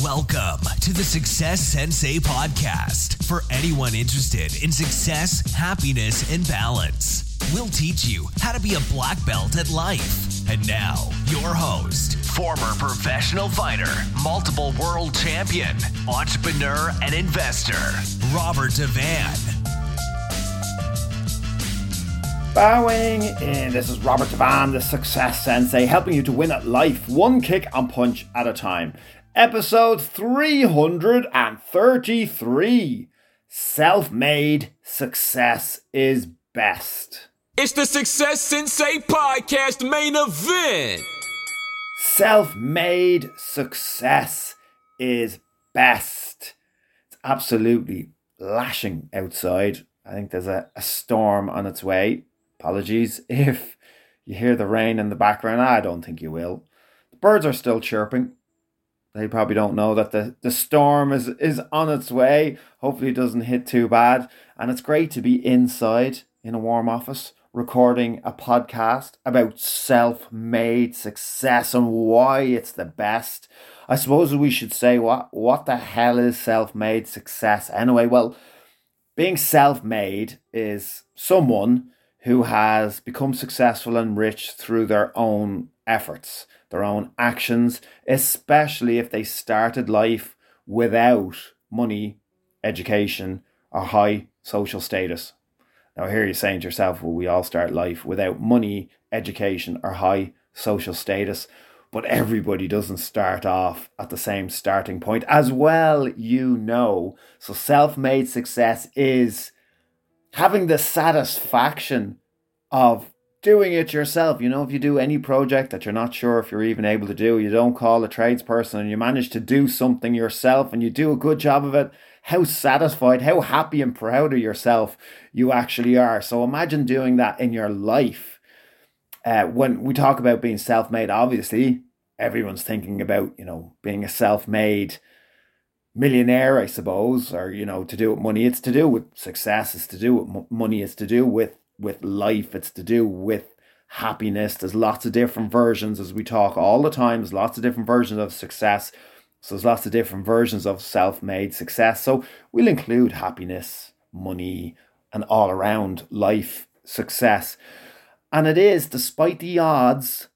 Welcome to the Success Sensei podcast for anyone interested in success, happiness, and balance. We'll teach you how to be a black belt at life. And now, your host, former professional fighter, multiple world champion, entrepreneur, and investor, Robert Devane. Bowing in. This is Robert Devane, the Success Sensei, helping you to win at life, one kick and punch at a time. Episode 333 Self Made Success is Best. It's the Success Sensei Podcast main event. Self made success is best. It's absolutely lashing outside. I think there's a, a storm on its way. Apologies if you hear the rain in the background. I don't think you will. The birds are still chirping. They probably don't know that the, the storm is, is on its way. Hopefully, it doesn't hit too bad. And it's great to be inside in a warm office recording a podcast about self made success and why it's the best. I suppose we should say what, what the hell is self made success anyway? Well, being self made is someone who has become successful and rich through their own efforts their own actions, especially if they started life without money, education, or high social status. Now, here you're saying to yourself, well, we all start life without money, education, or high social status. But everybody doesn't start off at the same starting point, as well, you know. So, self made success is having the satisfaction of doing it yourself. You know, if you do any project that you're not sure if you're even able to do, you don't call a tradesperson and you manage to do something yourself and you do a good job of it, how satisfied, how happy and proud of yourself you actually are. So imagine doing that in your life. Uh, when we talk about being self made, obviously, everyone's thinking about, you know, being a self made millionaire, I suppose, or, you know, to do with money. It's to do with success, it's to do with money, it's to do with with life, it's to do with happiness. There's lots of different versions as we talk all the time. There's lots of different versions of success. So there's lots of different versions of self-made success. So we'll include happiness, money, and all around life success. And it is, despite the odds,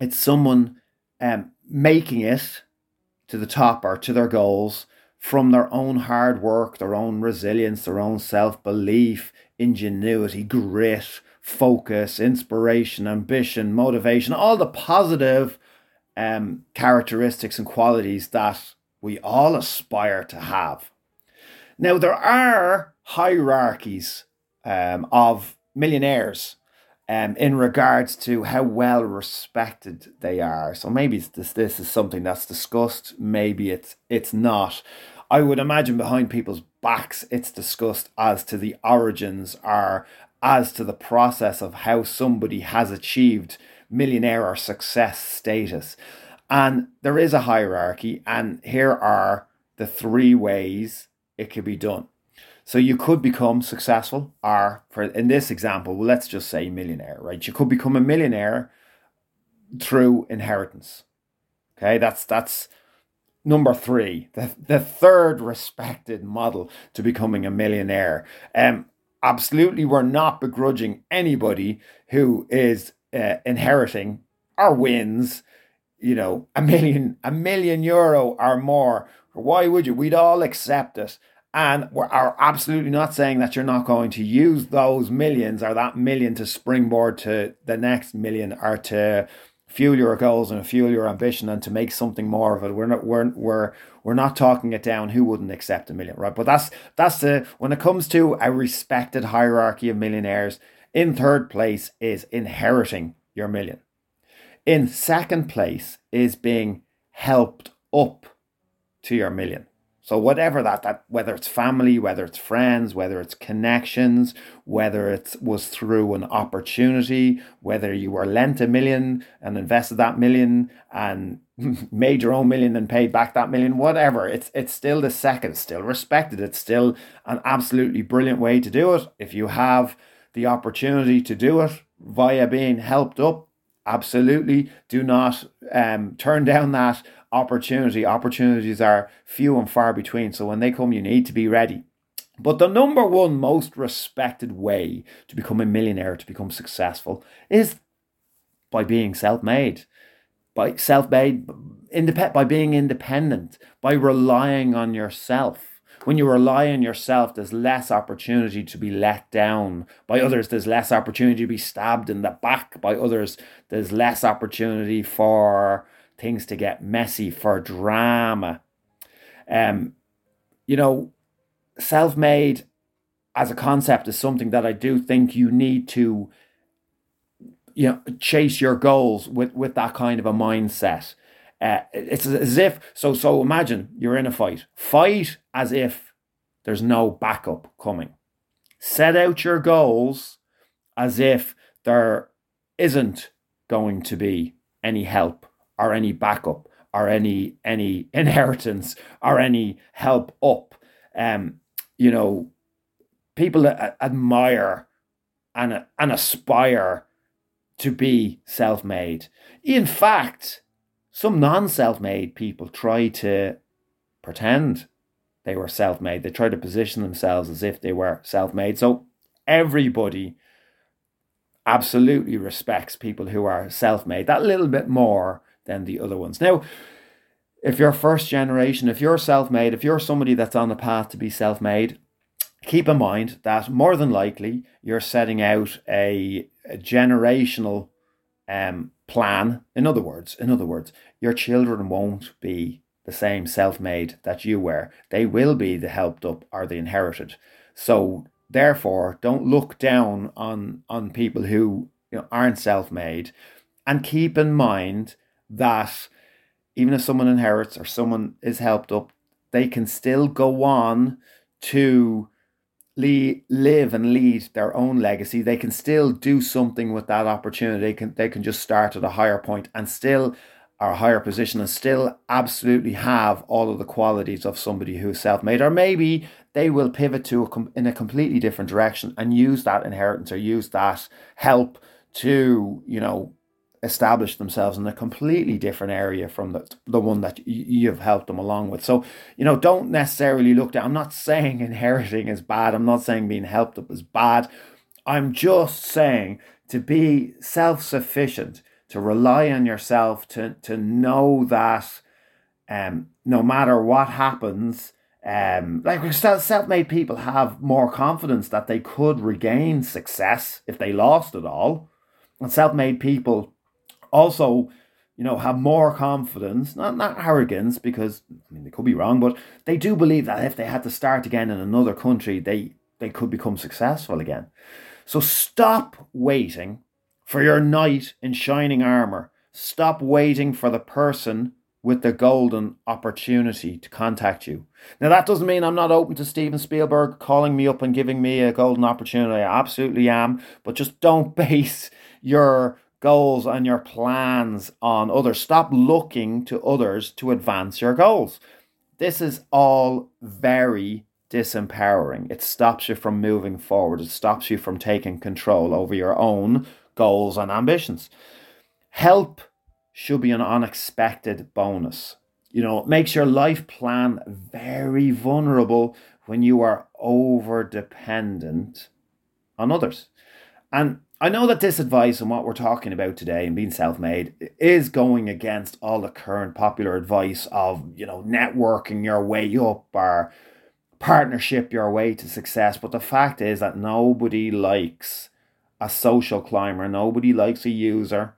it's someone um, making it to the top or to their goals from their own hard work, their own resilience, their own self belief, ingenuity, grit, focus, inspiration, ambition, motivation, all the positive um, characteristics and qualities that we all aspire to have. Now, there are hierarchies um, of millionaires um, in regards to how well respected they are. So maybe this this is something that's discussed. Maybe it's it's not. I would imagine behind people's backs it's discussed as to the origins or as to the process of how somebody has achieved millionaire or success status. And there is a hierarchy, and here are the three ways it could be done. So you could become successful, or for in this example, well, let's just say millionaire, right? You could become a millionaire through inheritance. Okay, that's that's number three, the, the third respected model to becoming a millionaire. Um, absolutely, we're not begrudging anybody who is uh, inheriting or wins, you know, a million, a million euro or more. Why would you? We'd all accept it. And we're are absolutely not saying that you're not going to use those millions or that million to springboard to the next million or to fuel your goals and fuel your ambition and to make something more of it. We're not we're we're we're not talking it down. Who wouldn't accept a million, right? But that's that's the when it comes to a respected hierarchy of millionaires. In third place is inheriting your million. In second place is being helped up to your million. So whatever that that whether it's family, whether it's friends, whether it's connections, whether it was through an opportunity, whether you were lent a million and invested that million and made your own million and paid back that million, whatever, it's it's still the second, still respected. It's still an absolutely brilliant way to do it. If you have the opportunity to do it via being helped up, absolutely do not um, turn down that opportunity, opportunities are few and far between. So when they come, you need to be ready. But the number one most respected way to become a millionaire, to become successful, is by being self made, by self made, independent, by being independent, by relying on yourself. When you rely on yourself, there's less opportunity to be let down by others. There's less opportunity to be stabbed in the back by others. There's less opportunity for things to get messy, for drama. Um, you know, self made as a concept is something that I do think you need to you know chase your goals with with that kind of a mindset. Uh, it's as if so so imagine you're in a fight. Fight as if there's no backup coming. Set out your goals as if there isn't going to be any help or any backup or any any inheritance or any help up um you know, people admire and, and aspire to be self made. In fact, some non self made people try to pretend they were self made. They try to position themselves as if they were self made. So everybody absolutely respects people who are self made that little bit more than the other ones. Now, if you're first generation, if you're self made, if you're somebody that's on the path to be self made, keep in mind that more than likely you're setting out a, a generational um, plan. In other words, in other words, your children won't be the same self-made that you were. They will be the helped up or the inherited. So therefore, don't look down on on people who you know, aren't self-made, and keep in mind that even if someone inherits or someone is helped up, they can still go on to live and lead their own legacy. They can still do something with that opportunity. They can they can just start at a higher point and still are a higher position and still absolutely have all of the qualities of somebody who's self-made or maybe they will pivot to a, in a completely different direction and use that inheritance or use that help to you know establish themselves in a completely different area from the, the one that you've helped them along with. So, you know, don't necessarily look down. I'm not saying inheriting is bad. I'm not saying being helped up is bad. I'm just saying to be self sufficient, to rely on yourself, to, to know that um, no matter what happens, um, like self made people have more confidence that they could regain success if they lost it all. And self made people also, you know, have more confidence, not not arrogance, because I mean they could be wrong, but they do believe that if they had to start again in another country, they they could become successful again. So stop waiting for your knight in shining armor. Stop waiting for the person with the golden opportunity to contact you. Now, that doesn't mean I'm not open to Steven Spielberg calling me up and giving me a golden opportunity. I absolutely am. But just don't base your goals and your plans on others. Stop looking to others to advance your goals. This is all very disempowering. It stops you from moving forward, it stops you from taking control over your own goals and ambitions. Help should be an unexpected bonus. You know, it makes your life plan very vulnerable when you are over dependent on others. And I know that this advice and what we're talking about today and being self-made is going against all the current popular advice of, you know, networking your way up or partnership your way to success. But the fact is that nobody likes a social climber. Nobody likes a user.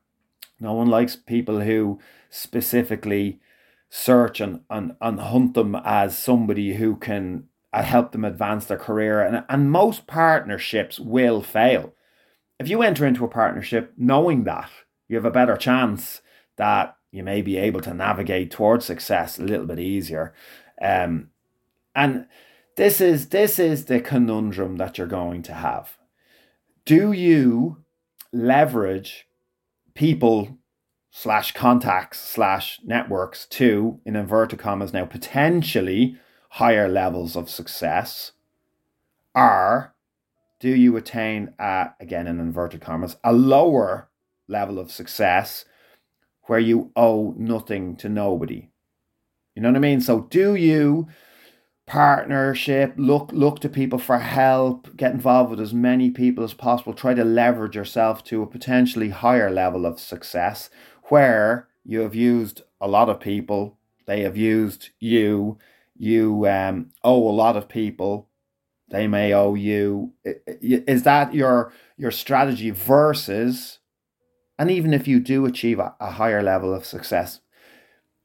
No one likes people who specifically search and, and, and hunt them as somebody who can uh, help them advance their career. And, and most partnerships will fail if you enter into a partnership knowing that, you have a better chance that you may be able to navigate towards success a little bit easier. Um, and this is this is the conundrum that you're going to have. Do you leverage people slash contacts slash networks to, in inverted commas now, potentially higher levels of success? Or do you attain, a, again in inverted commas, a lower level of success where you owe nothing to nobody? You know what I mean? So do you partnership, look look to people for help, get involved with as many people as possible, try to leverage yourself to a potentially higher level of success where you have used a lot of people, they have used you, you um, owe a lot of people, they may owe you. Is that your your strategy versus and even if you do achieve a, a higher level of success,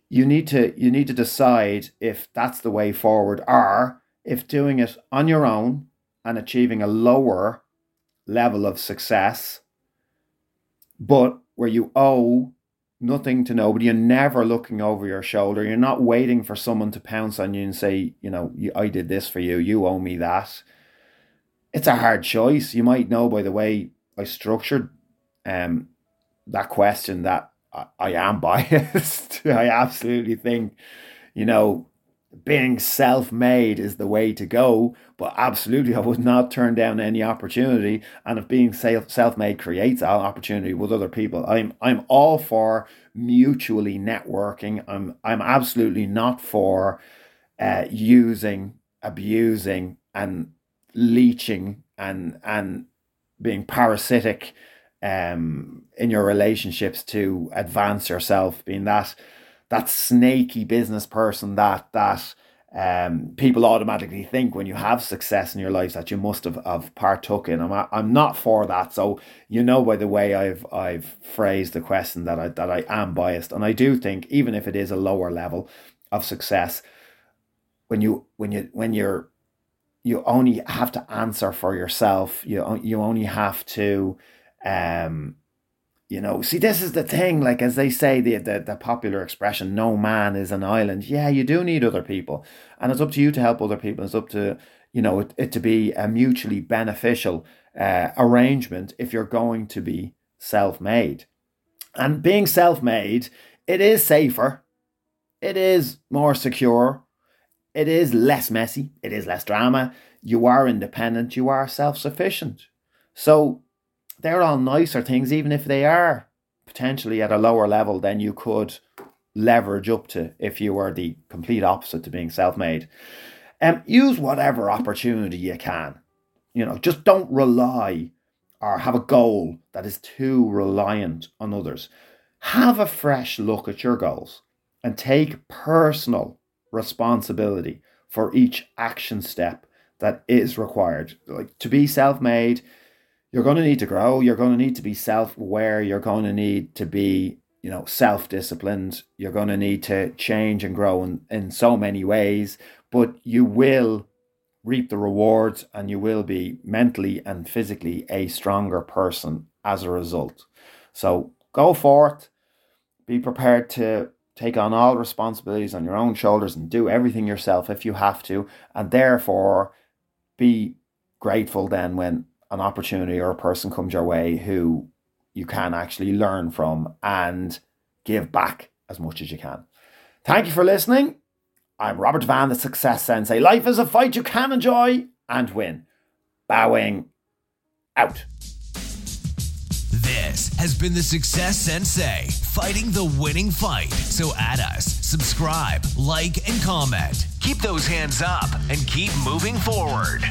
you need to you need to decide if that's the way forward or if doing it on your own and achieving a lower level of success but where you owe nothing to nobody you're never looking over your shoulder. You're not waiting for someone to pounce on you and say you know i did this for you. You owe me that. It's a hard choice. You might know by the way i structured um that question that I, am biased. I absolutely think, you know, being self made is the way to go, but absolutely I would not turn down any opportunity. And if being self made creates an opportunity with other people, I'm I'm all for mutually networking. I'm I'm absolutely not for uh, using, abusing, and leeching and and being parasitic um, in your relationships to advance yourself, being that that snaky business person that that um, people automatically think when you have success in your life that you must have, have partook in. I'm I'm not for that. So you know by the way I've I've phrased the question that I that I am biased, and I do think even if it is a lower level of success, when you when you when you're you only have to answer for yourself. You you only have to um, you know, see, this is the thing. Like as they say, the, the the popular expression, "No man is an island." Yeah, you do need other people, and it's up to you to help other people. It's up to you know it, it to be a mutually beneficial uh, arrangement if you're going to be self-made. And being self-made, it is safer, it is more secure, it is less messy, it is less drama. You are independent, you are self-sufficient. So they're all nicer things, even if they are potentially at a lower level than you could leverage up to if you were the complete opposite to being self-made. Um, use whatever opportunity you can. You know, just don't rely or have a goal that is too reliant on others. Have a fresh look at your goals and take personal responsibility for each action step that is required. Like to be self-made, you're going to need to grow. You're going to need to be self aware. You're going to need to be, you know, self disciplined. You're going to need to change and grow in, in so many ways, but you will reap the rewards and you will be mentally and physically a stronger person as a result. So go forth, be prepared to take on all responsibilities on your own shoulders and do everything yourself if you have to, and therefore be grateful then when an opportunity or a person comes your way who you can actually learn from and give back as much as you can. Thank you for listening. I'm Robert Devane, the Success Sensei. Life is a fight you can enjoy and win. Bowing out. This has been the Success Sensei, fighting the winning fight. So add us, subscribe, like, and comment. Keep those hands up and keep moving forward.